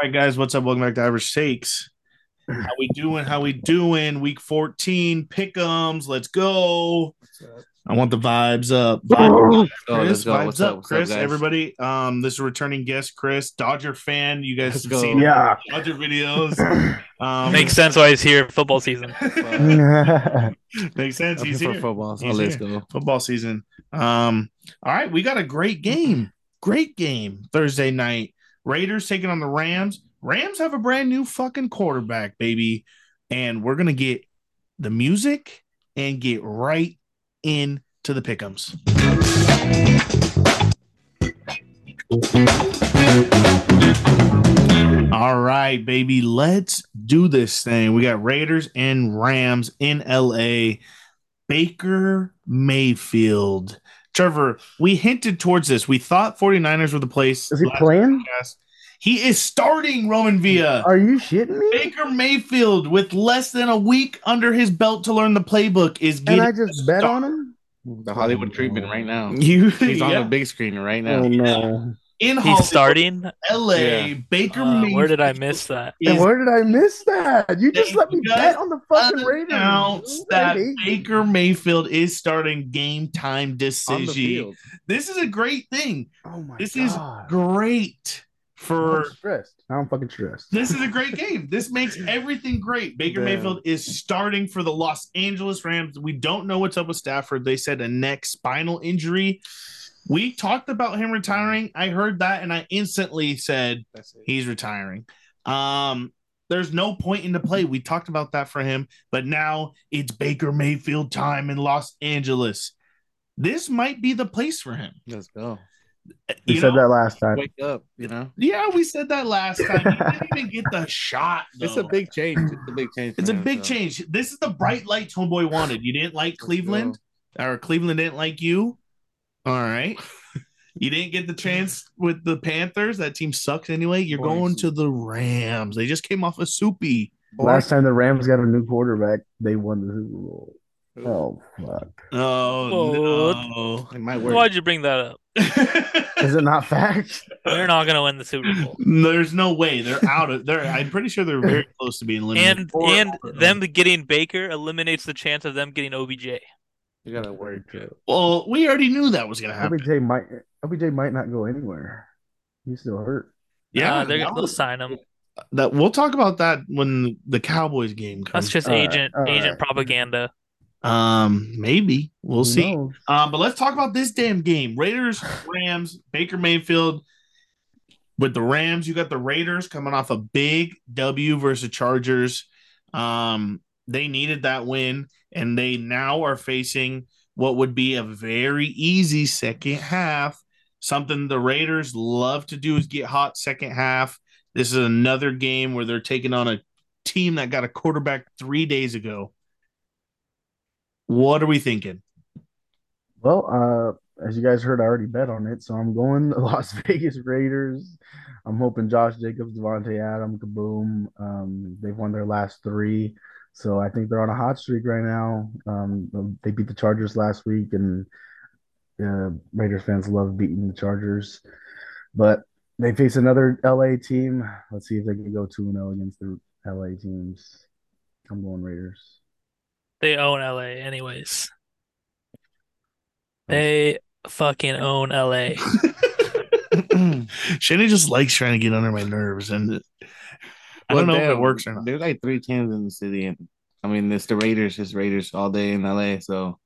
All right, guys, what's up? Welcome back to Irish Takes. How we doing? How we doing? Week 14, pick'ems. Let's go. I want the vibes up. Vibes, Oh, Chris, vibes What's up, up? What's up, Chris. guys? everybody. Um, this is a returning guest, Chris, Dodger fan. You guys Let's have go. seen Yeah. Dodger videos. Um, Makes sense why he's here. Football season. makes sense. He's here here. for football, so He's let's here. go. football season. Um, all right, we got a great game. Great game Thursday night. Raiders taking on the Rams. Rams have a brand new fucking quarterback, baby. And we're gonna get the music and get right into the pickums. All right, baby. Let's do this thing. We got Raiders and Rams in LA. Baker Mayfield. Trevor, we hinted towards this. We thought 49ers were the place. Is he playing? podcast. He is starting Roman Villa. Are you shitting me? Baker Mayfield, with less than a week under his belt to learn the playbook, is And getting I just bet on him? The Hollywood treatment right now. you. He's on yeah. the big screen right oh, now. Oh no. In He's Hollywood, starting. LA. Yeah. Baker Uh, Mayfield. where did I miss that? is And where did I miss that? You just let me bet on the fucking Raiders. announced that. Baker Mayfield is starting game time decision. This is a great thing. Oh my This is great for I'm stressed. I'm fucking stressed. this is a great game. This makes everything great. Baker Damn. Mayfield is starting for the Los Angeles Rams. We don't know what's up with Stafford. They said a neck spinal injury. We talked about him retiring. I heard that and I instantly said he's retiring. Um, there's no point in the play. We talked about that for him, but now it's Baker Mayfield time in Los Angeles. This might be the place for him. Let's go. You, You said know? that last time. Wake up, you know. Yeah, we said that last time. He didn't even get the shot. It's a big change. It's a big change. for It's a big so. change. This is the bright lights homeboy wanted. You didn't like Cleveland, or Cleveland didn't like you. All right. You didn't get the chance with the Panthers. That team sucks anyway. You're Boring going to the Rams. They just came off a soupy. Last time the Rams got a new quarterback, they won the Super Bowl. Oh fuck. Oh no. It might work. Why'd you bring that up? Is it not fact? They're not gonna win the Super Bowl. There's no way they're out of there. I'm pretty sure they're very close to being eliminated. And Or- and them getting Baker eliminates the chance of them getting OBJ. You gotta work. it. well, we already knew that was gonna happen. OBJ might OBJ might not go anywhere. He's still hurt. Yeah, Uh, they're gonna was- sign him. that we'll talk about that when the Cowboys game comes. That's just All right, agent all agent right. propaganda. Um, maybe we'll Who see. knows? Um, but let's talk about this damn game: Raiders, Rams, Baker Mayfield. With the Rams, you got the Raiders coming off a big W versus Chargers. Um, they needed that win, and they now are facing what would be a very easy second half. Something the Raiders love to do is get hot second half. This is another game where they're taking on a team that got a quarterback three days ago. What are we thinking? Well, uh, as you guys heard, I already bet on it, so I'm going the Las Vegas Raiders. I'm hoping Josh Jacobs, Davante Adams, Kaboom. Um, they've won their last three, so I think they're on a hot streak right now. Um, they beat the Chargers last week, and uh, Raiders fans love beating the Chargers, but they face another LA team. Let's see if they can go two and zero against the LA teams. I'm going Raiders. They own LA anyways. They fucking own LA. Shannon just likes trying to get under my nerves, and I don't know if it works or not. There's like three teams in the city, and I mean, it's the Raiders, it's Raiders all day in LA. So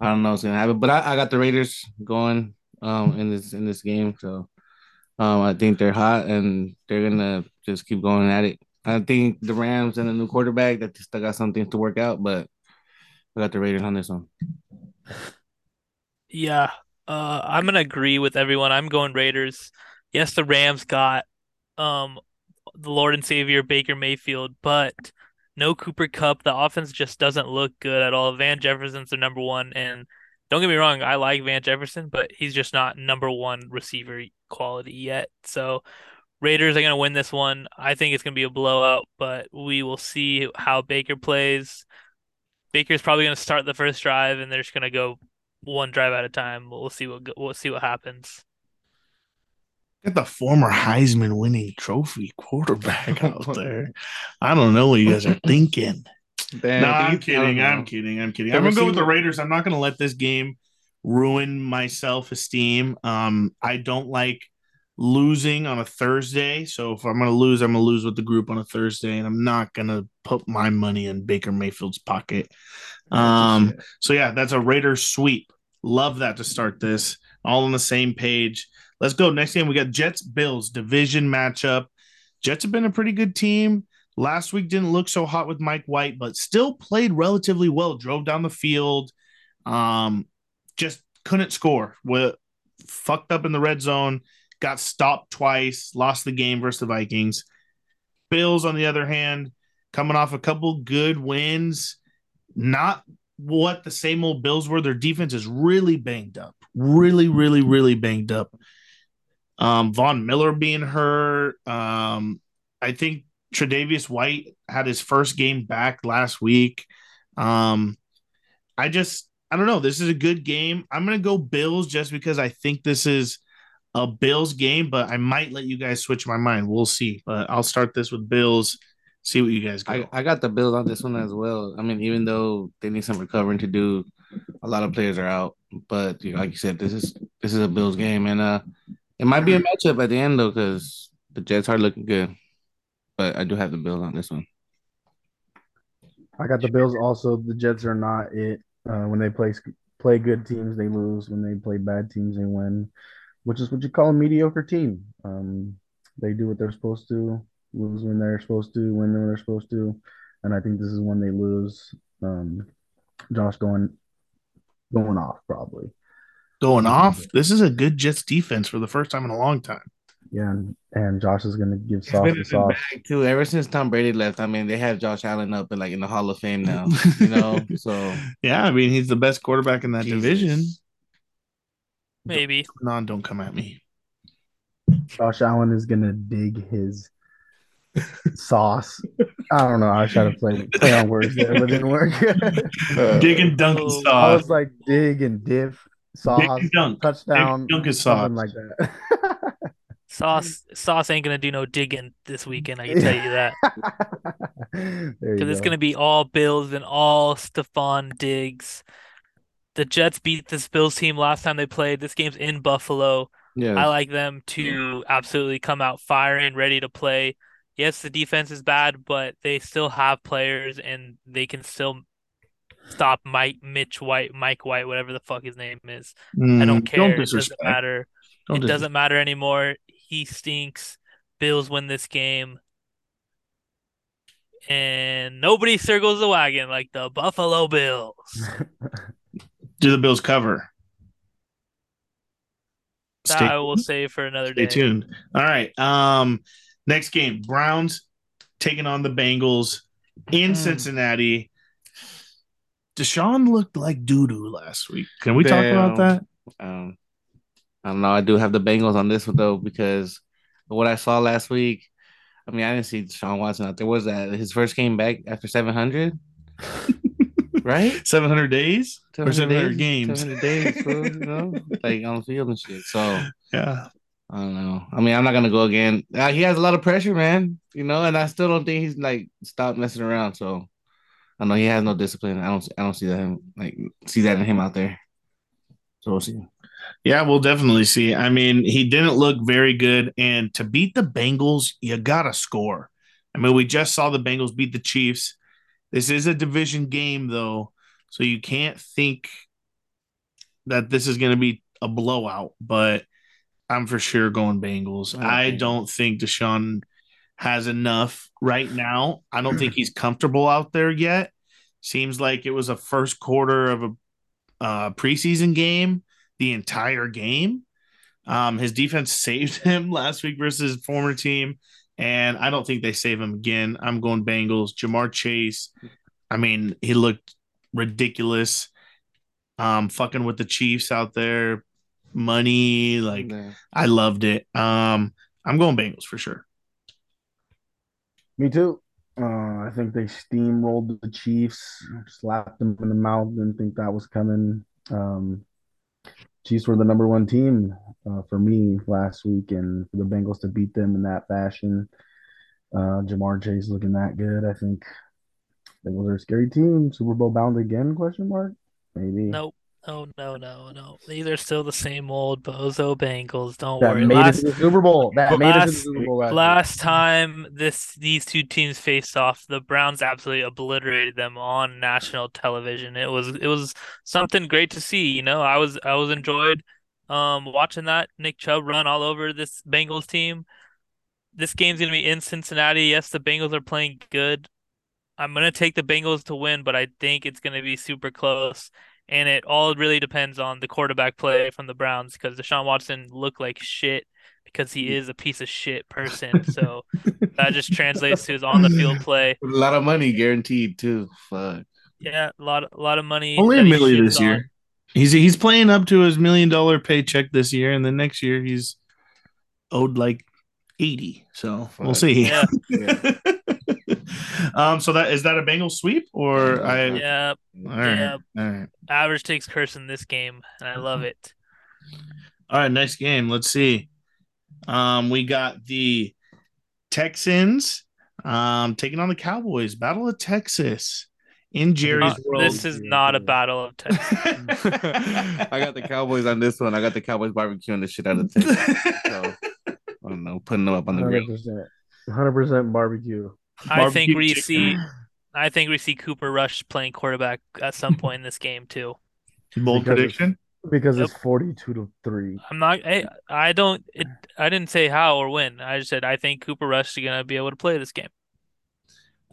I don't know what's gonna happen, but I, I got the Raiders going um in this in this game. So um I think they're hot and they're gonna just keep going at it. I think the Rams and the new quarterback that still got some things to work out, but I got the Raiders on this one. Yeah, uh, I'm gonna agree with everyone. I'm going Raiders. Yes, the Rams got um the Lord and Savior Baker Mayfield, but no Cooper Kupp. The offense just doesn't look good at all. Van Jefferson's their number one, and don't get me wrong, I like Van Jefferson, but he's just not number one receiver quality yet. So Raiders are gonna win this one. I think it's gonna be a blowout, but we will see how Baker plays. Baker's probably gonna start the first drive, and they're just gonna go one drive at a time. We'll see what we'll see what happens. Get the former Heisman winning trophy quarterback out there. I don't know what you guys are thinking. Damn, no, I I'm kidding. I'm kidding. I'm kidding. I'm gonna go with the Raiders. I'm not gonna let this game ruin my self esteem. Um, I don't like losing on a Thursday. So if I'm gonna lose, I'm gonna lose with the group on a Thursday, and I'm not gonna put my money in Baker Mayfield's pocket. Um, so yeah, that's a Raiders sweep. Love that to start this. All on the same page. Let's go. Next game, we got Jets Bills division matchup. Jets have been a pretty good team. Last week didn't look so hot with Mike White, but still played relatively well. Drove down the field. Um, just couldn't score. With fucked up in the red zone. Got stopped twice. Lost the game versus the Vikings. Bills, on the other hand, coming off a couple good wins. Not what the same old Bills were. Their defense is really banged up. Really, really, really banged up. Um, Von Miller being hurt. Um, I think Tre'Davious White had his first game back last week. Um, I just, I don't know. This is a good game. I'm gonna go Bills just because I think this is a Bills game, but I might let you guys switch my mind. We'll see. But I'll start this with Bills. See what you guys go. I, I got the Bills on this one as well. I mean, even though they need some recovering to do, a lot of players are out. But you know, like you said, this is this is a Bills game, and uh, it might be a matchup at the end though, because the Jets are looking good. But I do have the Bills on this one. I got the Bills. Also, the Jets are not it. Uh, when they play play good teams, they lose. When they play bad teams, they win, which is what you call a mediocre team. Um, they do what they're supposed to, lose when they're supposed to, win when they're supposed to, and I think this is when they lose. Um, Josh going going off probably. Going off. This is a good Jets defense for the first time in a long time. Yeah, and, and Josh is gonna give It's sauce been to in sauce. too. Ever since Tom Brady left, I mean, they have Josh Allen up in like in the Hall of Fame now. You know, so yeah, I mean he's the best quarterback in that Jesus. division. Maybe. Non, don't come at me. Josh Allen is gonna dig his sauce. I don't know. I was trying to play play on words there, but it didn't work. Dig and dunk and Oh. I sauce. was like dig and diff Dig sauce and dunk. Dig touchdown and dunk is something sauce. like that. Sauce Sauce ain't gonna do no digging this weekend. I can tell you that there you because it's gonna be all Bills and all Stefon Diggs. The Jets beat this Bills team last time they played. This game's in Buffalo. yeah. I like them to absolutely come out firing, ready to play. Yes, the defense is bad, but they still have players and they can still stop Mike Mitch White, Mike White, whatever the fuck his name is. I don't Mm, care. It doesn't matter. Don't it dis- doesn't matter anymore. He stinks. Bills win this game. And nobody circles the wagon like the Buffalo Bills. Do the Bills cover? That Stay, I will save for another stay day. Stay tuned. All right. Um, next game: Browns taking on the Bengals in Mm. Cincinnati. Deshaun looked like doo doo last week. Can we talk about that? Um, I don't know. I do have the Bengals on this one though because what I saw last week. I mean, I didn't see Deshaun Watson out there. Was that his first game back after seven hundred? right? Seven hundred days or seven hundred days, games? 700 days, bro, you know, like on the field and shit. So Yeah. I don't know. I mean, I'm not gonna go again. Uh, he has a lot of pressure, man. You know, and I still don't think he's like stopped messing around. So I know he has no discipline. I don't. I don't see that him like see that in him out there. So we'll see. Yeah, we'll definitely see. I mean, he didn't look very good. And to beat the Bengals, you got to score. I mean, we just saw the Bengals beat the Chiefs. This is a division game, though. So you can't think that this is going to be a blowout, but I'm for sure going Bengals. I I don't think Deshaun has enough right now. I don't think he's comfortable out there yet. Seems like it was a first quarter of a uh, preseason game, the entire game. Um, his defense saved him last week versus his former team, and I don't think they save him again. I'm going Bengals. Ja'Marr Chase, I mean, he looked ridiculous. Um, fucking with the Chiefs out there, money, like Yeah. I loved it. Um, I'm going Bengals for sure. Me too. Uh, I think they steamrolled the Chiefs, slapped them in the mouth, didn't think that was coming. Um, Chiefs were the number one team uh, for me last week, and for the Bengals to beat them in that fashion, uh, Ja'Marr Chase looking that good. I think Bengals are a scary team. Super Bowl bound again? Question mark. Maybe. Nope. No, no, no, no. These are still the same old bozo Bengals. Don't That worry. made Last, it to the Super Bowl. That made it to the last- Super Bowl last, last time this these two teams faced off, the Browns absolutely obliterated them on national television. It was it was something great to see. You know, I was I was enjoyed um watching that Nick Chubb run all over this Bengals team. This game's gonna be in Cincinnati. Yes, the Bengals are playing good. I'm gonna take the Bengals to win, but I think it's gonna be super close. And it all really depends on the quarterback play from the Browns because Deshaun Watson looked like shit because he mm. is a piece of shit person. So that just translates to his on the field play. A lot of money guaranteed too. Fuck. Yeah, a lot a lot of money. Only a million shits this year. on. He's he's playing up to his million dollar paycheck this year, and then next year he's owed like eighty. So we'll see. Yeah. Yeah. um. So that is that a Bengal sweep or I? Yeah, All right. yeah. All right. average takes curse in this game, and I love it. All right. Nice game. Let's see. Um. We got the Texans. Um. Taking on the Cowboys. Battle of Texas in Jerry's Uh, world. this is not a battle of Texas. I got the Cowboys on this one. I got the Cowboys barbecuing the shit out of Texas. So I don't know, putting them up on the grill. Hundred percent. Hundred percent barbecue. I think we chicken. see. I think we see Cooper Rush playing quarterback at some point in this game too. Bold Because prediction. Because Yep. it's forty-two to three. I'm not. I, I don't. It, I didn't say how or when. I just said I think Cooper Rush is gonna be able to play this game.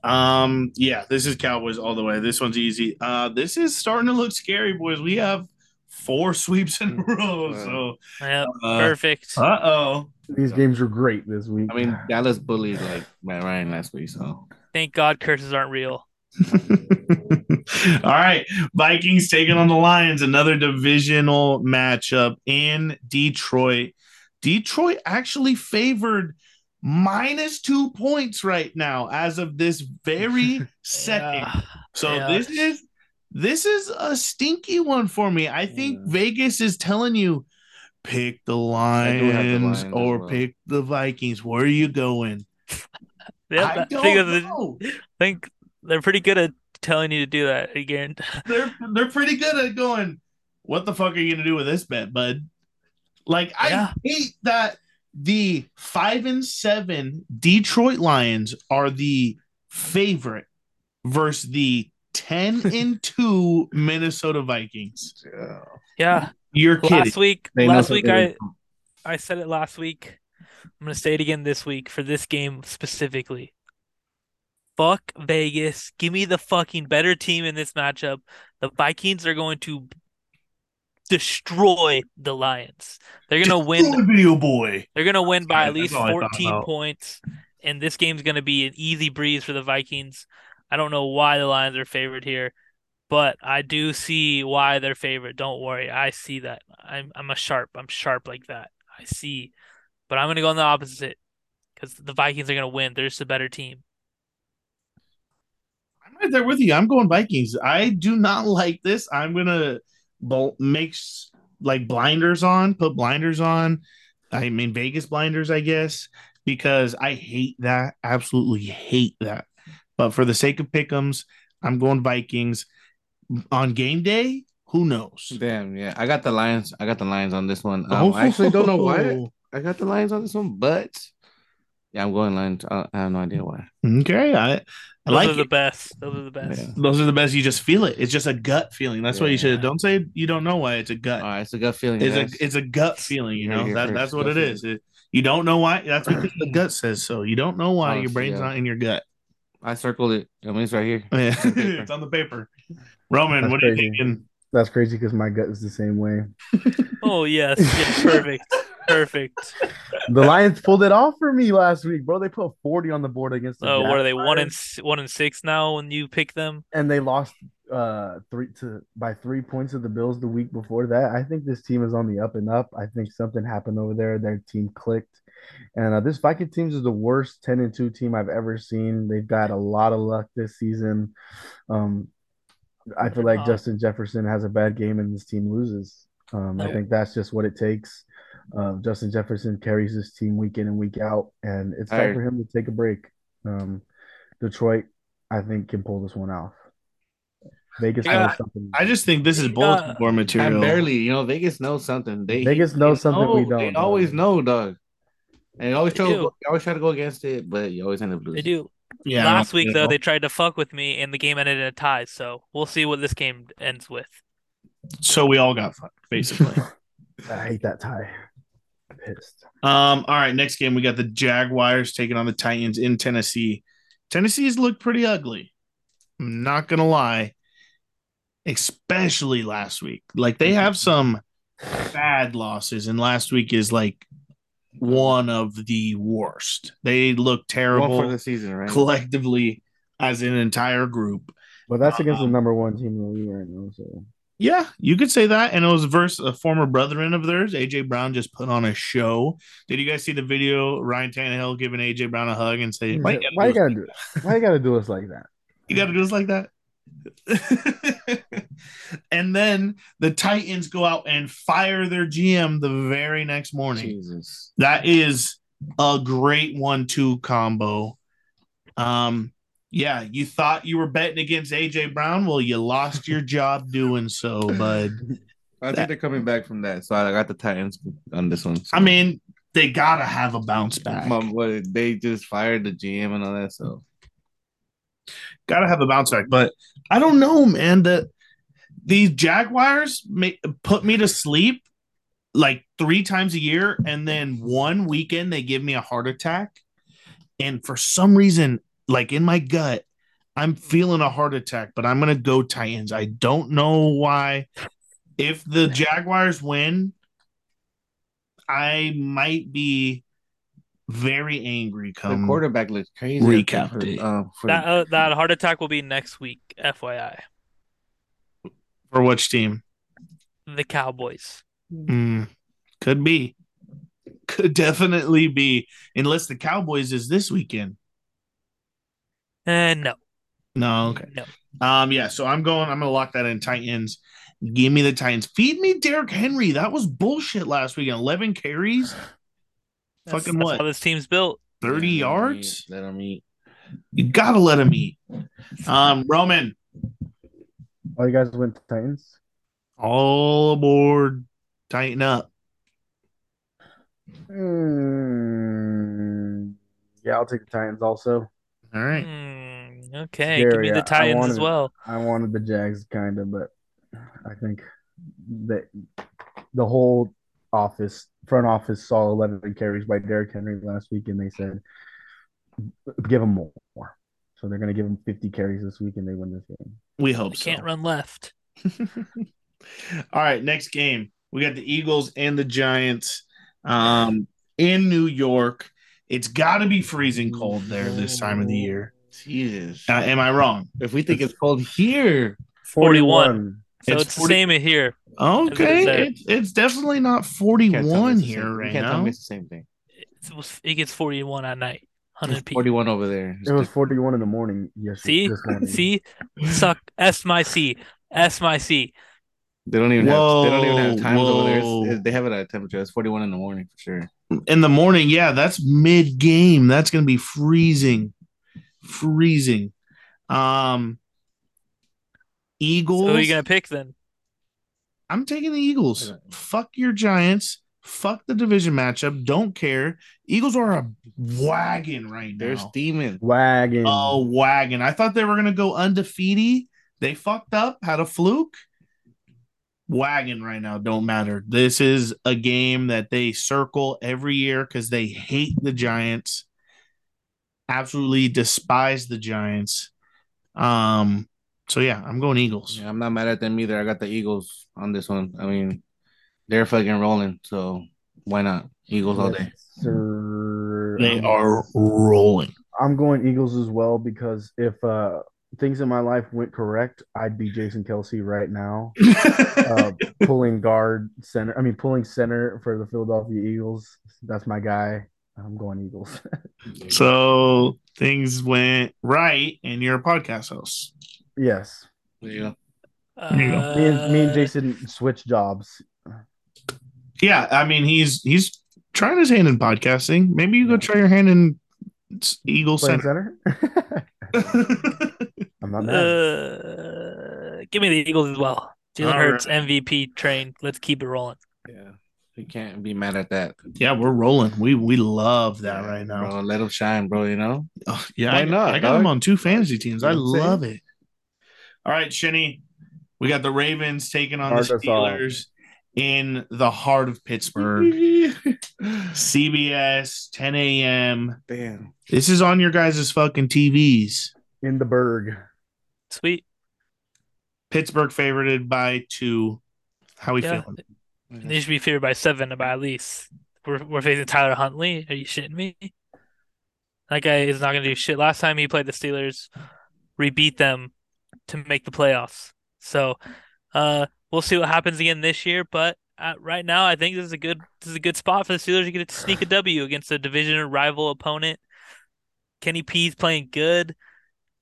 Um, yeah, this is Cowboys all the way. This one's easy. Uh, this is starting to look scary, boys. We have four sweeps in a row. So, Yep, uh perfect. oh. These games are great this week. I mean, Dallas bullied like Matt Ryan last week, so Thank God curses aren't real. all right, Vikings taking on the Lions. Another divisional matchup in Detroit. Detroit actually favored minus two points right now as of this very second. Yeah. So Yeah. this is this is a stinky one for me. I think Yeah. Vegas is telling you pick the do have the Lions Lions or well. pick the Vikings. Where are you going? Yep, I I don't think, of the- know. Think they're pretty good at telling you to do that again. They're they're pretty good at going. What the fuck are you gonna do with this bet, bud? Like I hate that the five and seven Detroit Lions are the favorite versus the ten and two Minnesota Vikings. Yeah, You're kidding. last week, They last week something. I I said it last week. I'm gonna say it again this week for this game specifically. Fuck Vegas. Give me the fucking better team in this matchup. The Vikings are going to destroy the Lions. They're gonna win. Video oh boy. They're gonna win by Yeah, at least that's all I thought 14 points, and this game's gonna be an easy breeze for the Vikings. I don't know why the Lions are favored here, but I do see why they're favored. Don't worry, I see that. I'm I'm a sharp. I'm sharp like that. I see, but I'm gonna go on the opposite because the Vikings are gonna win. They're just a better team. I'm right there with you. I'm going Vikings. I do not like this. I'm gonna make like blinders on, put blinders on. I mean Vegas blinders, I guess, because I hate that. Absolutely hate that. But for the sake of pickums, I'm going Vikings. On game day, who knows? Damn, yeah. I got the Lions. I got the Lions on this one. Um, I actually don't know why I got the Lions on this one, but yeah, I'm going Lions. I I have no idea why. Okay, I, I Those like are the it. best. Those are the best. Yeah. Those are the best. You just feel it. It's just a gut feeling. That's what you should. Don't say you don't know why. It's a gut. All right, it's a gut feeling. it's guys. a it's a gut feeling, you know. That that's what it is. It, you don't know why. That's because the gut says so. You don't know why. Your brain's yeah. not in your gut. I circled it. I mean, it's right here. it's on the paper. Roman, That's what are you crazy. thinking? That's crazy because my gut is the same way. Oh yes, yeah, perfect, perfect. The Lions pulled it off for me last week, bro. They put 40 on the board against the Oh, what are they one and one and six now when you pick them? and they lost uh three to by three points to the Bills the week before that. I think this team is on the up and up. I think something happened over there. Their team clicked. And uh, this Viking teams is the worst 10 and 2 team I've ever seen. They've got a lot of luck this season. Um I feel like Justin Jefferson has a bad game and this team loses. Um, I think that's just what it takes. Um, Justin Jefferson carries this team week in and week out, and it's time for him to take a break. Um, Detroit, I think, can pull this one off. Vegas Yeah, knows something. I just think this is Yeah. bulletin board And material. barely, you know, Vegas knows something. They Vegas knows they something we don't, They always know, dog. And they always They try, do. to, go- always try to go against it, but you always end up losing. They do. yeah, Last week though, they tried to fuck with me, and the game ended in a tie. So we'll see what this game ends with. so we all got fucked basically. I hate that tie. Pissed. Um, all right, next game we got the Jaguars taking on the Titans in Tennessee. Tennessee's looked pretty ugly. I'm not gonna lie, especially last week. Like they have some bad losses, and last week is like one of the worst. They look One terrible for the season, right? collectively as an entire group. Well, that's against the Um, number one team in the league right now. So Yeah, you could say that. And it was versus a former brethren of theirs. AJ Brown just put on a show. Did you guys see the video? Ryan Tannehill giving AJ Brown a hug and say, "Why, why you gotta do it? Why you gotta do us like that? you got to do us like that?" and then the Titans go out and fire their GM the very next morning. Jesus. That is a great one-two combo. Um, yeah, you thought you were betting against AJ Brown. Well, you lost your job doing so, bud. I think they're coming back from that. So I got the Titans on this one. So. I mean, they gotta have a bounce back. Mom, what, they just fired the GM and all that. So Gotta have a bounce back. But I don't know, man. That these Jaguars make, put me to sleep like three times a year, and then one weekend they give me a heart attack. And for some reason, like in my gut, I'm feeling a heart attack, but I'm gonna go Titans. I don't know why. If the Jaguars win, I might be very angry the quarterback looks crazy. recap for, day. uh, for That uh, that heart attack will be next week. FYI, for which team? the Cowboys. Mm, could be. Could definitely be. Unless the Cowboys is this weekend. And no, No, okay. no. Um, yeah, so I'm going, I'm gonna lock that in Titans. Give me the Titans. Feed me Derrick Henry. That was bullshit last week. 11 carries, That's, Fucking that's what? how this team's built. 30 Yeah, yards. eat, Let them eat. You gotta let him eat. Um, Roman, All you guys went Titans. all aboard. Tighten up. Mm, yeah, I'll take the Titans also. All right. Hmm, okay, give me the I Titans as well. I wanted the Jags kind of, but I think that the whole office front office saw 11 carries by Derrick Henry last week, and they said give him more. So they're going to give him 50 carries this week, and they win this game. We hope They so. can't run left. All right, next game. We got the Eagles and the Giants um, in New York. It's got to be freezing cold there this time of the year. Jesus. Uh, am I wrong? if we think it's cold here, 41. So It's it's, 40 the same here. Okay, there. it's, it's definitely not you can't tell me 41 here same- you right can't tell now. me it's the same thing. It's, it gets 41 at night. 100 people. 41 over there. It was 41 in the morning. Yes, See, morning. see, suck. S my C. S my C. They don't even have. They don't even have times over there. whoa. It's- they have it at temperature. It's 41 in the morning for sure. In the morning, yeah, that's mid game. That's going to be freezing. Freezing. Um, Eagles. So who are you gonna pick then? I'm taking the Eagles. Fuck your Giants. Fuck the division matchup. Don't care. Eagles are a wagon right They're now. steaming. Wagon. A wagon. I thought they were gonna go undefeated. They fucked up. Had a fluke. Wagon right now. Don't matter. This is a game that they circle every year because they hate the Giants. Absolutely despise the Giants. Um. So yeah, I'm going Eagles. Yeah, I'm not mad at them either. I got the Eagles on this one. I mean, they're fucking rolling. So why not? Eagles all day. Sir. They I'm- are rolling. I'm going Eagles as well because if uh, things in my life went correct, I'd be Jason Kelce right now, uh, pulling guard center. I mean, pulling center for the Philadelphia Eagles. That's my guy. I'm going Eagles. so things went right, and you're a podcast host. yes, There you go. There you go. Uh, me and me and Jason switch jobs. Yeah, I mean he's he's trying his hand in podcasting. Maybe you go try your hand in s- Eagle Playing Center. center. I'm not mad. Uh, give me the Eagles as well. Jalen All Hurts MVP train. Let's keep it rolling. Yeah, you can't be mad at that. yeah, we're rolling. We we love that right now. bro. Let him shine, bro. You know. Oh, yeah, Why I, not, I got him dog? on two fantasy teams. I You I'm love it. All right, Shinny. We got the Ravens taking on Start the. Steelers in the heart of Pittsburgh. CBS, 10 a.m. Damn. This is on your guys' fucking TVs. In the Burgh. Sweet. Pittsburgh favorited by two. How we Yeah. feeling? They should be favored by seven by at least. We're we're facing Tyler Huntley. Are you shitting me? That guy is not gonna do shit. Last time he played the Steelers, we beat them to make the playoffs. So, uh, we'll see what happens again this year. But uh, right now, I think this is a good this is a good spot for the Steelers to get to sneak a W against a division rival opponent. Kenny P's playing good.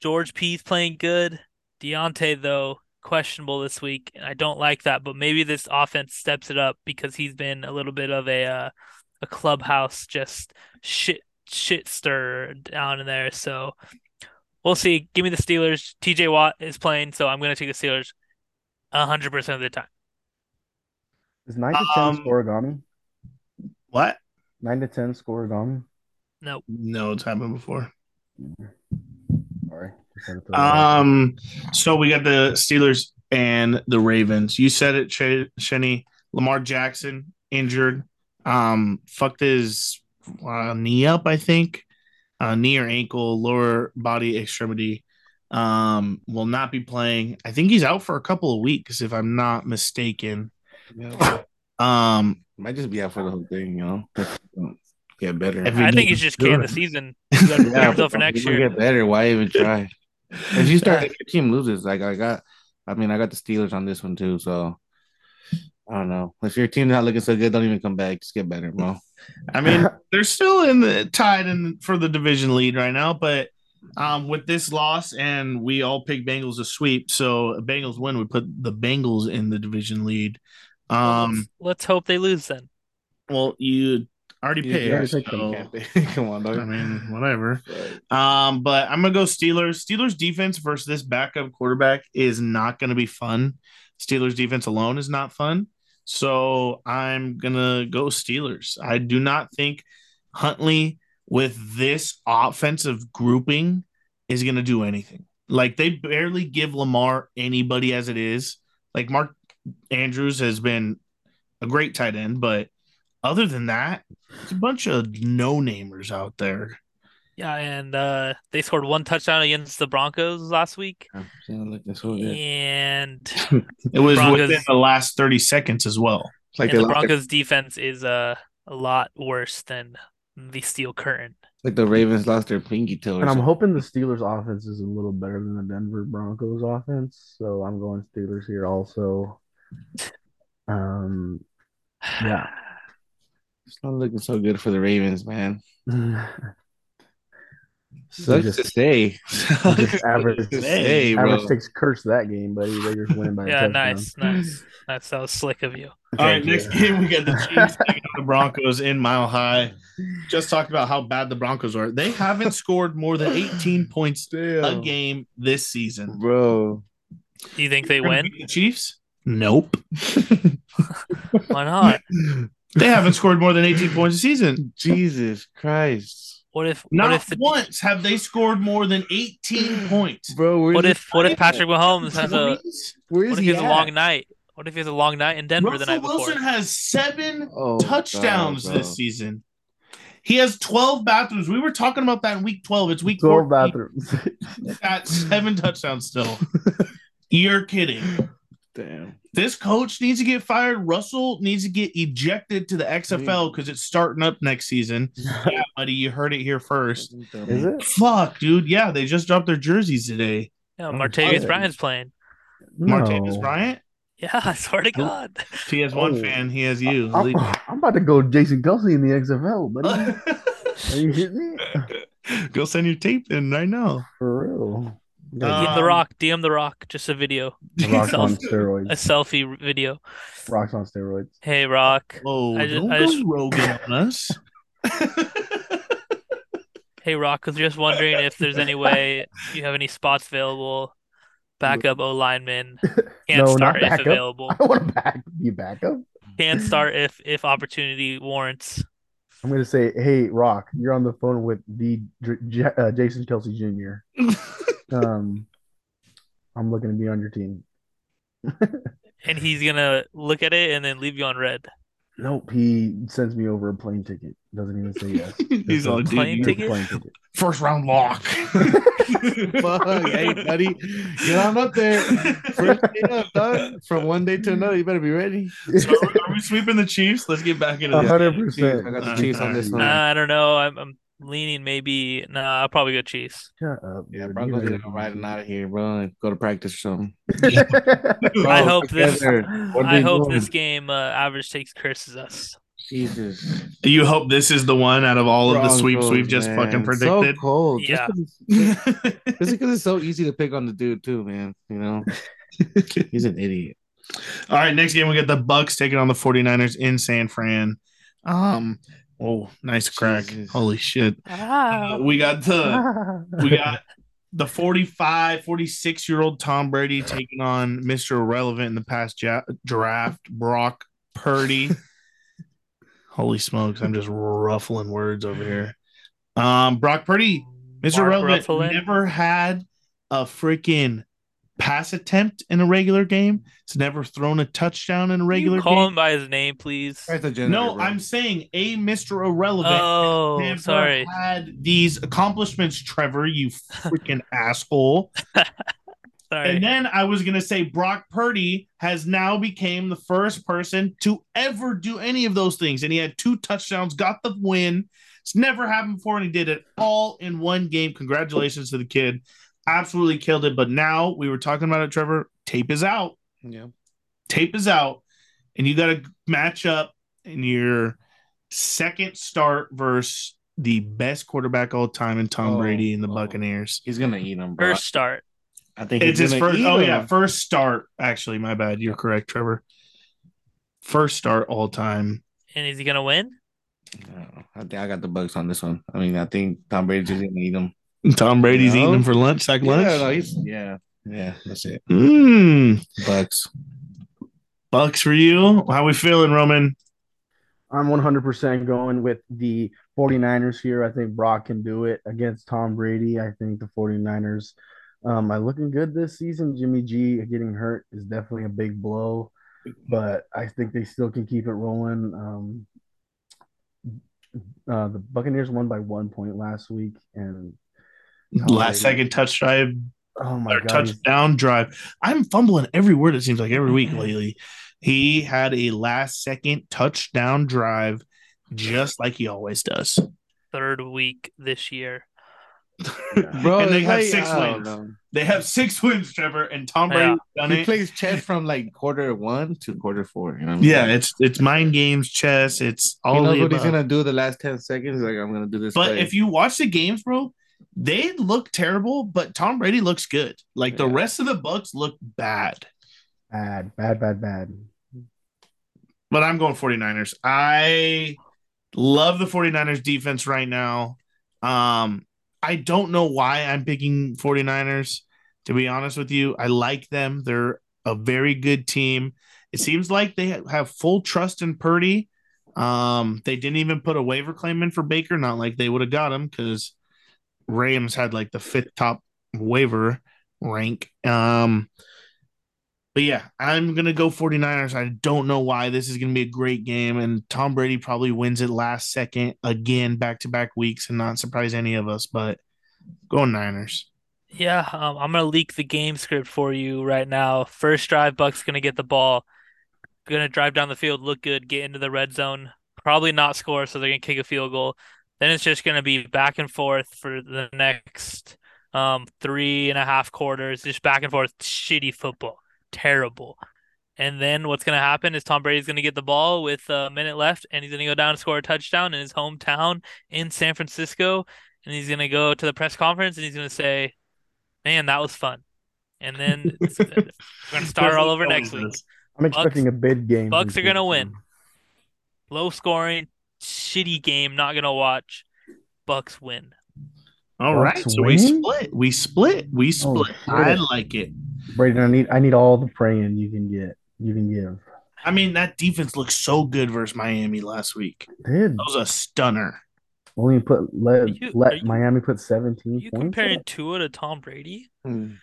George P's playing good. Diontae though questionable this week, and I don't like that. But maybe this offense steps it up because he's been a little bit of a uh, a clubhouse just shit shit stir down in there. So we'll see. Give me the Steelers. T.J. Watt is playing, so I'm going to take the Steelers hundred percent of the time. Is nine to ten Um, Scorigami? What? Nine to ten Scorigami. No, No, it's happened before. Sorry. Just had to throw that out Um, so we got the Steelers and the Ravens. You said it, Sh- Shenny. Lamar Jackson injured. Um, fucked his uh, knee up, I think. Uh, knee or ankle, lower body extremity. Um, will not be playing. I think he's out for a couple of weeks, if I'm not mistaken. Yeah. Um, Might just be out for the whole thing, you know. Get better. Every- I think he's just canned the season. He's got to prepare himself for next if you year. Get better. Why even try? If you start, if your team loses, like I got, I mean, I got the Steelers on this one too. So I don't know. If your team's not looking so good, don't even come back. Just get better, bro. I mean, they're still in the tied in for the division lead right now, but um, with this loss, and we all picked Bengals to sweep, so Bengals win would put the Bengals in the division lead. Well, Um, let's, let's hope they lose then. well, you already You picked, already so, Come on, dog. I mean, whatever. Um, but I'm gonna go Steelers. Steelers defense versus this backup quarterback is not gonna be fun. Steelers defense alone is not fun. So I'm gonna go Steelers. I do not think Huntley with this offensive grouping is gonna do anything. Like they barely give Lamar anybody as it is. Like Mark Andrews has been a great tight end, but other than that, it's a bunch of no-namers out there. Yeah, and uh, they scored one touchdown against the Broncos last week, I'm that's what and It was Broncos- within the last 30 seconds as well. It's like and they the lost their- Broncos defense is uh, a lot worse than the Steel Curtain. like the Ravens lost their pinky toe. And I'm something. hoping the Steelers offense is a little better than the Denver Broncos offense. So I'm going Steelers here also. Um Yeah. It's not looking so good for the Ravens, man. so Sucks just, to say. just average, to say, bro. average takes curse that game, buddy. Raiders winning by Yeah, nice, nice, nice. That was slick of you. All right, you. next game we got the Chiefs taking the Broncos in Mile High. Just talked about how bad the Broncos are. They haven't scored more than 18 points a game this season. bro. Do you think they win? The Chiefs? Nope. Why not? They haven't scored more than 18 points a season. Jesus Christ, What if? What Not if the? once have they scored more than 18 points. bro. What if? What if Patrick Mahomes has a? Where's What if he he has a long night? What if he has a long night in Denver the night before? Wilson has seven Oh, touchdowns God, this season. He has 12 bathrooms. We were talking about that in week 12. It's week 12 14. bathrooms. He's got seven touchdowns still. You're kidding. Damn. This coach needs to get fired. Russell needs to get ejected to the XFL because it's starting up next season. Yeah, buddy, you heard it here first. Is it? Fuck, dude. Yeah, they just dropped their jerseys today. Yeah, Oh, Martavis. Bryant's playing. Martavis No. Bryant. Yeah, I swear to God. If he has one Oh. fan, he has you. I'm, I'm about to go Jason Kelce in the XFL, buddy. Are you kidding me? Go send your tape in right now. For real. DM Um, the Rock. DM the Rock. Just a video, The Rock's on Self- a selfie video. Rock's on steroids. Hey Rock. Whoa, I ju- don't I go just- Rogan on us. Hey Rock. Was just wondering if there's any way you have any spots available. Backup O lineman. Can't No, not start if backup. available. I want to back be backup. Can't start if if opportunity warrants. I'm gonna say, hey, Rock, you're on the phone with the J- J- uh, Jason Kelce Jr. Um, I'm looking to be on your team. And he's gonna look at it and then leave you on red. Nope, he sends me over a plane ticket. Doesn't even say yes. He's on all plane you- Just a ticket? plane ticket. first round lock. Fuck, hey, buddy, get on up there. First up, dog. From one day to another, you better be ready. so are, we- are we sweeping the Chiefs? Let's get back into A this. hundred percent. I got the Chiefs on this one. Nah, I don't know. I'm I'm leaning maybe. Nah, I'll probably go Chiefs. Shut up. Yeah, dude. Broncos You are know riding out of here, bro, and go to practice or something. I hope this- together. What are I hope doing? this game uh, average takes curses us. Jesus. Do you hope this is the one out of all of the sweeps Broncos, we've just man. fucking predicted. So cold. Yeah. Just because it's so easy to pick on the dude too, man. You know, he's an idiot. All right, next game we got the Bucks taking on the 49ers in San Fran. Um, oh, nice crack. Jesus. Holy shit. Ah. Uh, we got the we got the 45, 46 year old Tom Brady taking on Mr. Irrelevant in the past ja- draft, Brock Purdy. Holy smokes, I'm just ruffling words over here. Um, Brock Purdy, Mr. Mark Irrelevant, Ruffalo. never had a freaking pass attempt in a regular game. He's never thrown a touchdown in a Can regular you call game. him by his name, please. That's a janitor, No, bro. I'm saying a Mr. Irrelevant Oh, never sorry. had these accomplishments, Trevor, you freaking asshole. Sorry. And then I was gonna say Brock Purdy has now became the first person to ever do any of those things, and he had two touchdowns, got the win. It's never happened before, and he did it all in one game. Congratulations to the kid, absolutely killed it. But now we were talking about it, Trevor. Tape is out. yeah. Tape is out, and you got to match up in your second start versus the best quarterback all time in Tom Oh, Brady and the oh. Buccaneers. He's gonna eat him, bro. First start. I think It's his first. Oh him. yeah, first start. Actually, my bad. You're correct, Trevor. First start all time. And is he gonna win? I, don't know. I think I got the Bucks on this one. I mean, I think Tom Brady's gonna eat him. Tom Brady's No. eating him for lunch, sack lunch. Yeah, no, he's, yeah, yeah. That's it. Mm, Bucks. Bucks for you. How we feeling, Roman? I'm 100% going with the 49ers here. I think Brock can do it against Tom Brady. I think the 49ers um, are looking good this season. Jimmy G getting hurt is definitely a big blow, but I think they still can keep it rolling. Um, uh, the Buccaneers won by one point last week, and Tom Last Brady- second touch drive oh my or god, touchdown drive. I'm fumbling every word. It seems like every week mm-hmm. lately. He had a last second touchdown drive, just like he always does. Third week this year. Bro, And they it's have like, six I wins. know. They have six wins, Trevor, and Tom Yeah. Brady done He it. plays chess from like quarter one to quarter four. You know what I? Yeah, it's it's mind games, chess. It's all he of knows the what he's gonna do the last ten seconds. Like I'm gonna do this. But play. if you watch the games, bro, they look terrible, but Tom Brady looks good. Like the rest of the Bucks look bad. bad, bad, bad, bad. But I'm going 49ers. I love the 49ers defense right now. Um, I don't know why I'm picking 49ers, to be honest with you. I like them. They're a very good team. It seems like they have full trust in Purdy. Um, they didn't even put a waiver claim in for Baker, not like they would have got him because Rams had like the fifth top waiver rank. Um, but yeah, I'm going to go 49ers. I don't know why. This is going to be a great game. And Tom Brady probably wins it last second again, back to back weeks, and not surprise any of us. But going Niners. Yeah, um, I'm gonna leak the game script for you right now. First drive, Bucks gonna get the ball, gonna drive down the field, look good, get into the red zone, probably not score, so they're gonna kick a field goal. Then it's just gonna be back and forth for the next um three and a half quarters, just back and forth, shitty football, terrible. And then what's gonna happen is Tom Brady's gonna get the ball with a minute left, and he's gonna go down and score a touchdown in his hometown in San Francisco, and he's gonna go to the press conference and he's gonna say. Man, that was fun. And then it's, we're gonna start all over next week. I'm expecting a big game. Bucks are gonna win. Low scoring, shitty game. Not gonna watch. Bucks win. All right, Bucks so we split. We split. We Oh, split. I like it. Brayden, I need I need all the praying you can get. You can give. I mean, that defense looked so good versus Miami last week. Did That was a stunner. only put let you- are let you- Miami put 17 Are you points. comparing up? Tua to Tom Brady? Mm,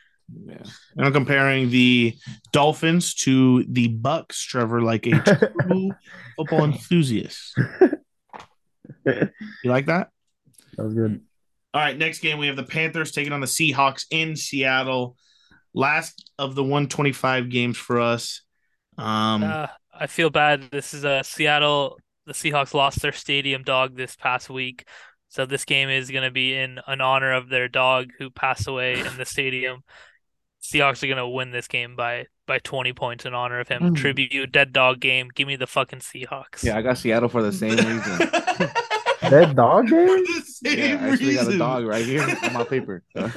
Yeah. And I'm comparing the Dolphins to the Bucks, Trevor, like a true football enthusiast. You like that? That was good. All right, next game we have the Panthers taking on the Seahawks in Seattle. Last of the 125 games for us. Um, Uh, I feel bad. This is a Seattle. The Seahawks lost their stadium dog this past week, so this game is going to be in in honor of their dog who passed away in the stadium. Seahawks are going to win this game by by 20 points in honor of him. Mm. Tribute dead dog game. Give me the fucking Seahawks. Yeah, I got Seattle for the same reason. Dead dog For game? the same Yeah, I actually got a dog right here on my paper. So,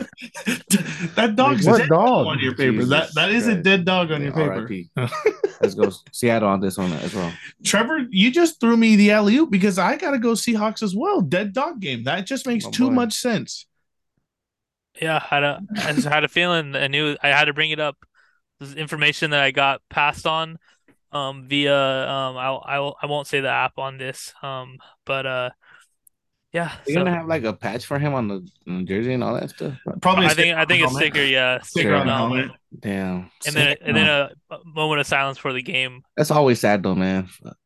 that dog's What dead dog? on your paper. Jesus that that is a dead dog on your paper. Let's go Seattle on this one as well. Trevor, you just threw me the alley oop because I got to go Seahawks as well. Dead dog game. That just makes Oh, too boy. much sense. Yeah, I had a, I just had a feeling I knew I had to bring it up. This information that I got passed on um via um I I I won't say the app on this um but uh yeah You're so gonna have like a patch for him on the, on the jersey and all that stuff. Probably. I think I think a sticker yeah Sticker sticker on on the the helmet. helmet Damn. and then and then a, a moment of silence for the game. That's always sad though, man. Fuck.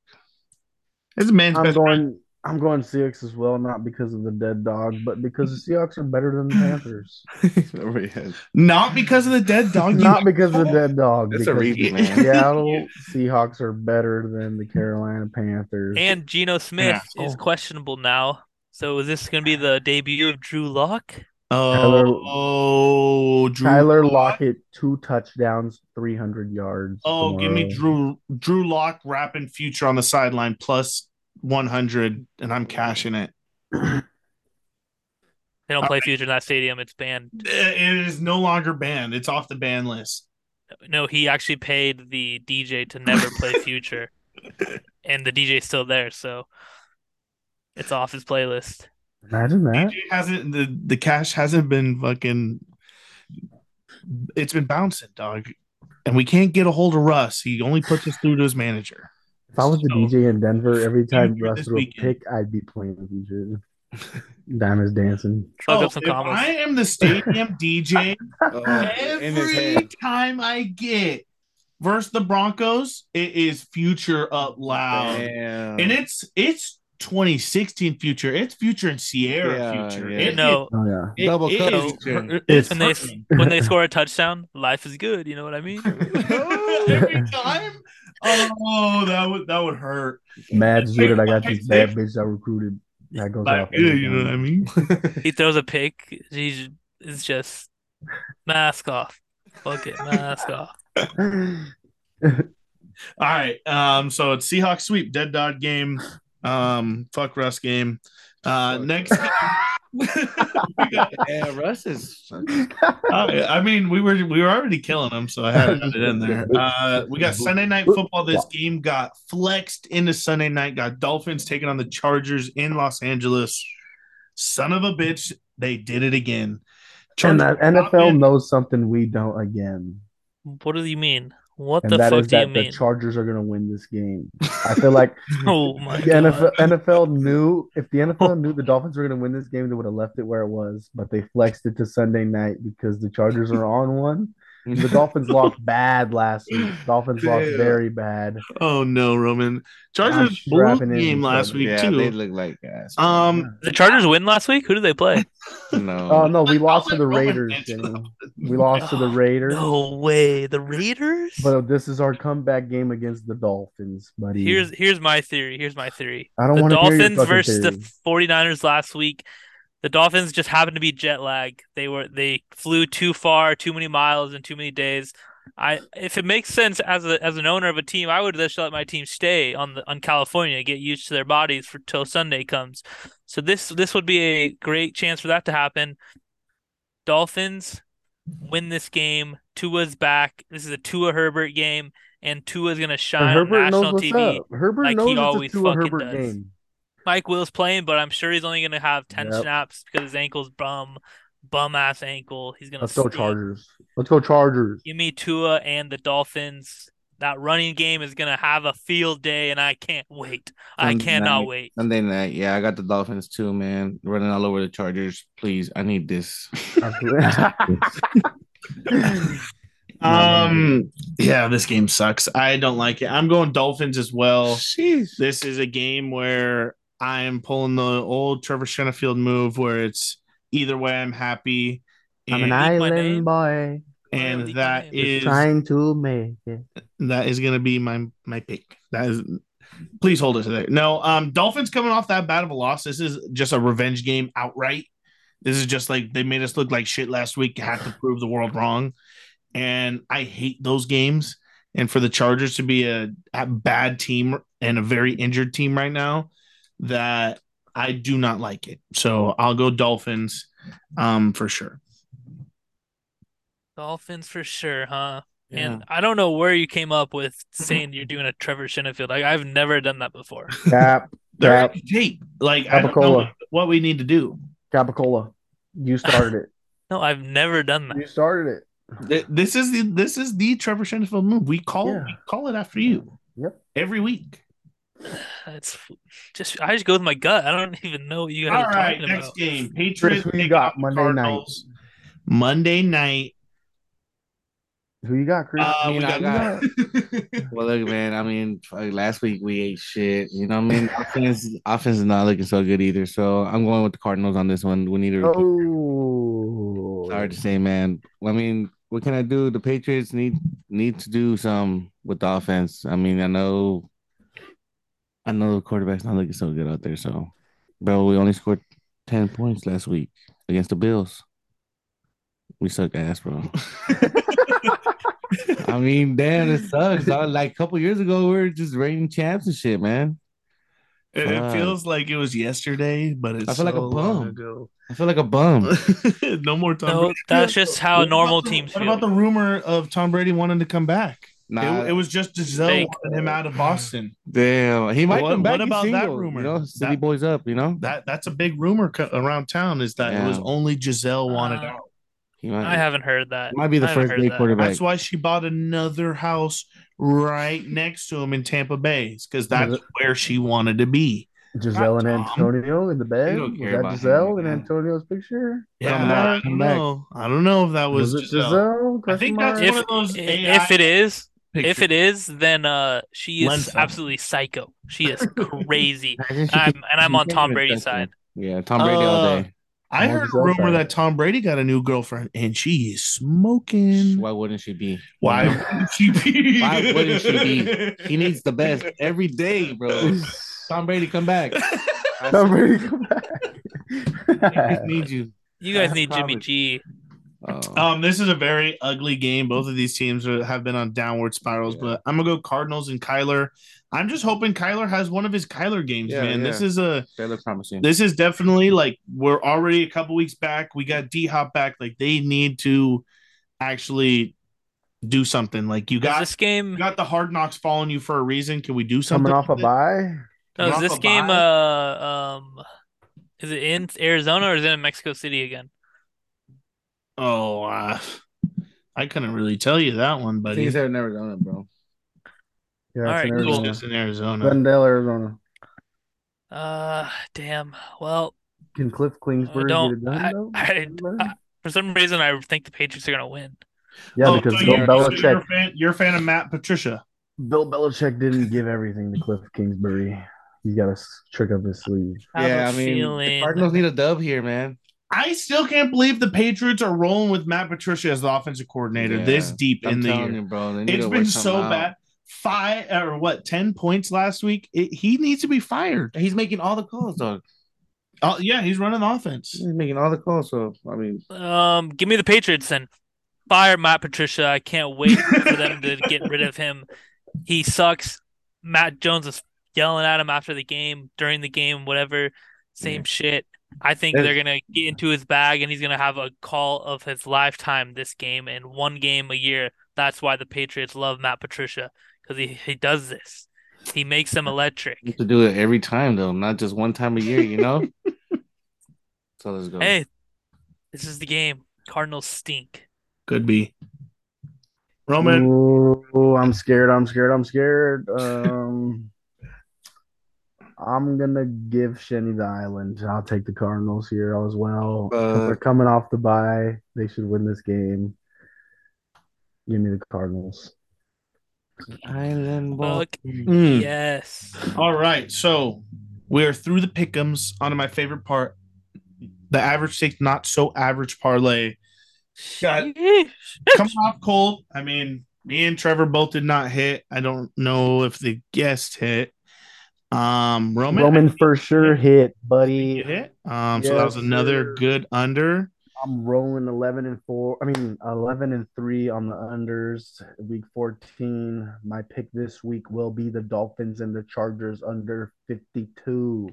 It's a man's I'm best friend. going I'm going Seahawks as well, not because of the dead dog, but because the Seahawks are better than the Panthers. Nobody has- Not because of the dead dog. not because of the dead dog. That's a because reason, man. Seattle Seahawks are better than the Carolina Panthers. And Geno Smith is asshole. questionable now. So is this going to be the debut of Drew Lock? Oh, oh, Drew. Tyler Lockett, two touchdowns, 300 yards. Oh, give me. Drew Drew Lock rapping future on the sideline plus 100, and I'm cashing it. They don't play future in that stadium. It's banned. It is no longer banned. It's off the ban list. No, he actually paid the DJ to never play future, and the DJ's still there, so it's off his playlist. Imagine that. DJ hasn't the the cash hasn't been fucking. It's been bouncing, dog, and we can't get a hold of Russ. He only puts us through to his manager. If I was the So- DJ in Denver, every time Future Russ this threw a weekend. pick, I'd be playing the future. Diamonds dancing. Oh, up some if comments. I am the stadium DJ, Oh, uh, every time I get versus the Broncos, it is future up loud. Damn. and it's it's 2016 future. It's future in Sierra Yeah, future. yeah. It- No, Oh yeah. it- Double it cut is- it's when they when they score a touchdown, life is good. You know what I mean? every time. Oh, that would that would hurt. Mad Hey, Judith, I got hey, this bad hey. bitch I recruited. That goes Like, off. yeah, you know what I mean. He throws a pick. He's it's just mask off. Fuck it, mask off. All right. Um. So it's Seahawks sweep, dead dog game. Um. Fuck Russ game. Uh. Fuck. Next. got yeah, Russ is. I, I mean, we were we were already killing them, so I had to put it in there. Uh, we got Sunday night football. This game got flexed into Sunday night. Got Dolphins taking on the Chargers in Los Angeles. Son of a bitch, they did it again. and Chargers that not NFL knows something we don't again. What do you mean? What And the that fuck is do you that the mean? Chargers are going to win this game. I feel like Oh my the. NFL, NFL knew if the NFL oh. knew the Dolphins were going to win this game, they would have left it where it was. But they flexed it to Sunday night because the Chargers are on one. The Dolphins lost bad last week. Dolphins lost very bad. Oh no, Roman. Chargers I'm blew the game last Chargers. week yeah, too. they look like ass. um, The Chargers win last week. Who did they play? no. Oh no, we lost to the Raiders. answer Jenny. that. We lost to the Raiders. No way. The Raiders. But this is our comeback game against the Dolphins, buddy. Here's here's my theory. Here's my theory. I don't the want to hear your Dolphins fucking versus theory. the 49ers last week. The Dolphins just happened to be jet lag. They were they flew too far, too many miles in too many days. I if it makes sense as a as an owner of a team, I would just let my team stay on the on California, get used to their bodies for till Sunday comes. So this this would be a great chance for that to happen. Dolphins win this game. Tua's back. This is a Tua Herbert game, and Tua's gonna shine on national TV. up. Herbert like knows he it's always a Tua fucking Herbert does. game. Mike Will's playing, but I'm sure he's only gonna have ten Yep. snaps because his ankle's bum, bum ass ankle. He's gonna Let's go. Chargers. Let's go Chargers. Give me Tua and the Dolphins. That running game is gonna have a field day, and I can't wait. I cannot night. wait. Sunday night. Yeah, I got the Dolphins too, man. Running all over the Chargers. Please, I need this. Um, yeah, this game sucks. I don't like it. I'm going Dolphins as well. Jeez. This is a game where I'm pulling the old Trevor Shenfield move where it's either way I'm happy. I'm an my name. island boy. and Leak my that name. is Trying to make it. that is gonna be my my pick. That is please hold it to there. No, um Dolphins coming off that bad of a loss. This is just a revenge game outright. This is just like they made us look like shit last week, had to prove the world wrong. And I hate those games. And for the Chargers to be a, a bad team and a very injured team right now, that I do not like it. So I'll go Dolphins um for sure. Dolphins for sure, huh? Yeah. And I don't know where you came up with saying you're doing a Trevor Shenfield. Like I've never done that before. Cap, They're Cap, in tape. Like I don't know Capicola. what, what we need to do. Capicola. You started it. No, I've never done that. You started it. This is the this is the Trevor Shenfield move. We call Yeah. we call it after you Yep. every week. It's just I just go with my gut. I don't even know what you guys All are right, talking next about. game. Chris, Patriots who you got Monday Cardinals. Monday night. Who you got, Chris? Uh, I we mean, I got, Well, look, man. I mean, last week we ate shit. You know what I mean? Offense, offense is not looking so good either. So I'm going with the Cardinals on this one. We need to. oh, Hard to say, man. I mean, what can I do? The Patriots need need to do some with the offense. I mean, I know, I know the quarterback's not looking so good out there. So, bro, we only scored ten points last week against the Bills. We suck ass, bro. I mean, damn, it sucks. dog. Like a couple years ago, we were just reigning champs and shit, man. it, it feels like it was yesterday, but it's I feel like a bum. ago. I feel like a bum. no more Tom. No, Brady. that's just how What normal about the- teams What about the rumor of Tom Brady wanting to come back? Nah, It, it was just Gisele Fake. wanting him out of Boston. damn. He might What- come back. what He's about that rumor? You know, city That- boys up. You know, That that's a big rumor co- around town. Is that it was only Gisele wanted Uh, out. he might. I haven't heard that. might be the I first heard day that. quarterback. That's why she bought another house right next to him in Tampa Bay, because that's where she wanted to be. Gisele and Tom. Antonio in the bed. don't Was that about him, Gisele and. Antonio's picture? Yeah, Come I don't know. I don't know if that was, Was it Gisele. Gisele? I think that's mark? one If of those if it is, if it is, then uh, she is Lensa. absolutely psycho. She is crazy. Imagine she I'm, and I'm on Tom get Brady's side. Yeah, Tom Brady all Uh, day. I heard a rumor that Tom Brady got a new girlfriend and she is smoking. Why wouldn't she be? Why wouldn't she be? Why wouldn't she be? He needs the best every day, bro. Tom Brady, come back. Tom Brady come back. I need you. You guys need Jimmy. G. Oh. Um, this is a very ugly game. Both of these teams are, have been on downward spirals, Yeah. but I'm gonna go Cardinals and Kyler. I'm just hoping Kyler has one of his Kyler games, Yeah, man. This is a they look promising. this is definitely like we're already a couple weeks back. We got D Hop back. Like they need to actually do something. Like you Is got this game? you got the hard knocks following you for a reason. Can we do something? Coming off a with bye. No, is this game? bye? Uh, um, is it in Arizona or is it in Mexico City again? Oh, uh, I couldn't really tell you that one, I buddy. think he's never done it, bro. Yeah, All it's in right, It's. Arizona. just in Arizona. Glendale, Arizona. Uh, damn. Well, Can Cliff Kingsbury don't- get it done I- though? I- I- for some reason, I think the Patriots are gonna win. yeah, Oh, because so Bill you're, so you're, a Belichick, fan, you're a fan of Matt Patricia. Bill Belichick didn't give everything to Cliff Kingsbury. He's got a trick up his sleeve. I yeah, I mean, feeling- the Cardinals need a dub here, man. I still can't believe the Patriots are rolling with Matt Patricia as the offensive coordinator Yeah. this deep I'm in the telling year. you, bro. They need It's to been so out. bad. Five or what? Ten points last week. It, he needs to be fired. He's making all the calls, dog. Oh yeah, he's running the offense. He's making all the calls. So I mean, Um, give me the Patriots then. Fire Matt Patricia. I can't wait for them to get rid of him. He sucks. Mac Jones is yelling at him after the game, during the game, whatever. Same Yeah. shit. I think they're gonna get into his bag and he's gonna have a call of his lifetime this game and one game a year. That's why the Patriots love Matt Patricia because he, he does this. He makes them electric. You have to do it every time though, not just one time a year. You know. so let's go. Hey, this is the game. Cardinals stink. Could be. Roman, Ooh, I'm scared. I'm scared. I'm scared. Um, I'm gonna give Shenny the island. I'll take the Cardinals here as well. Uh, they're coming off the bye. They should win this game. Give me the Cardinals. Island ball. Fuck Mm. yes. All right, so we are through the pickums. On to my favorite part, the average stakes not so average parlay. Got- Sheesh. Coming off cold. I mean, me and Trevor both did not hit. I don't know if the guest hit. Um, Roman, Roman I for sure hit, think buddy. hit. Um, so that was another sir. good under. I'm rolling 11 and 4. I mean, 11 and 3 on the unders. Week 14. My pick this week will be the Dolphins and the Chargers under 52.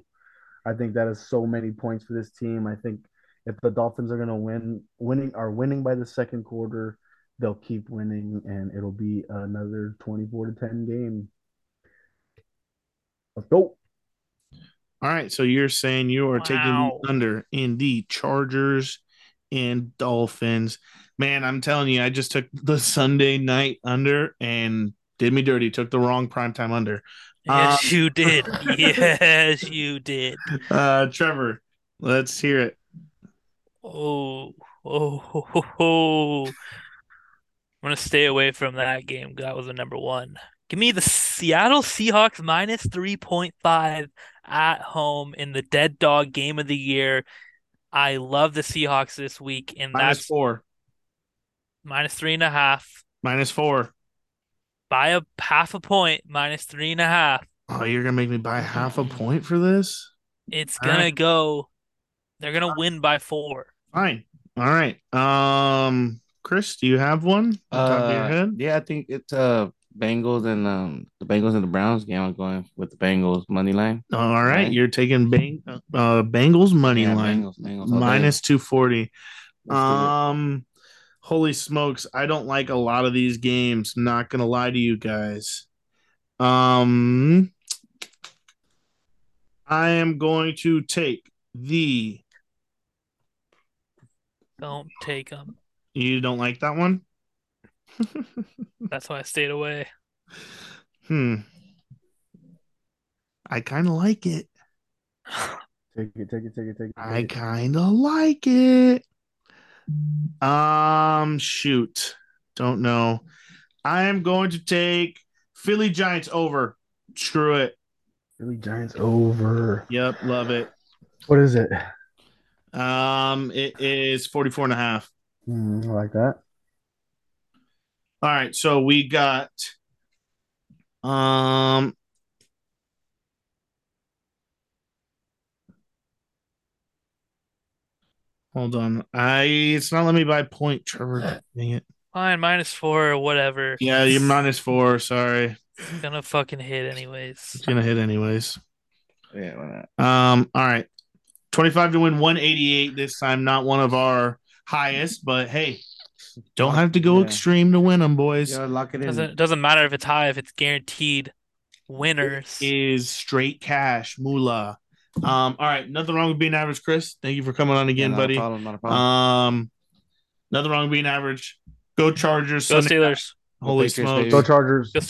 I think that is so many points for this team. I think if the Dolphins are going to win, winning are winning by the second quarter, they'll keep winning and it'll be another 24 to 10 game. Let's go. All right, so you're saying you are taking Wow. the under in the Chargers and Dolphins. Man, I'm telling you, I just took the Sunday night under and did me dirty. Took the wrong primetime under. Yes, Um, you did. Yes, you did. Uh, Trevor, let's hear it. Oh, oh, ho, ho, ho. I'm gonna stay away from that game. That was the number one. Give me the Seattle Seahawks minus 3.5 at home in the dead dog game of the year. I love the Seahawks this week, and Minus that's four. minus three and a half Minus four. by a half a point, minus three and a half. Oh, you're gonna make me buy half a point for this? It's All gonna right. go. They're gonna win by four. Fine. All right. Um, Chris, do you have one? on top of your Uh, head? yeah, I think it's uh Bengals and um the Bengals and the Browns game. I'm going with the Bengals money line. All right, Right. you're taking bang, uh, Bengals money Yeah, line Bengals, Bengals minus two forty. Let's do it. Um, holy smokes, I don't like a lot of these games. Not gonna lie to you guys. Um, I am going to take the. Don't take them. You don't like that one? That's why I stayed away. Hmm. I kind of like it. Take it, take it, take it, take it. I take it. kind of like it. Um, shoot. Don't know. I am going to take Philly Giants over. Screw it. Philly Giants over. Yep, love it. What is it? Um, it is 44 and a half. Hmm, I like that. All right, so we got um Hold on. I it's not letting me buy point, Trevor. Dang it. Fine, minus four or whatever. Yeah, you're minus four. Sorry. It's gonna fucking hit anyways. It's gonna hit anyways. Yeah, why not? Um, all right. 25 to win 188 this time, not one of our highest, but hey, don't have to go Yeah. extreme to win them, boys. You gotta lock it in. Doesn't doesn't matter if it's high if it's guaranteed winners. Is straight cash, moolah. Um, all right, nothing wrong with being average, Chris. Thank you for coming on Yeah, again, not a buddy. problem, not a problem. Um, nothing wrong with being average. Go Chargers. Go Sunday night. Steelers. Holy smokes. Go Chargers. Go Steelers.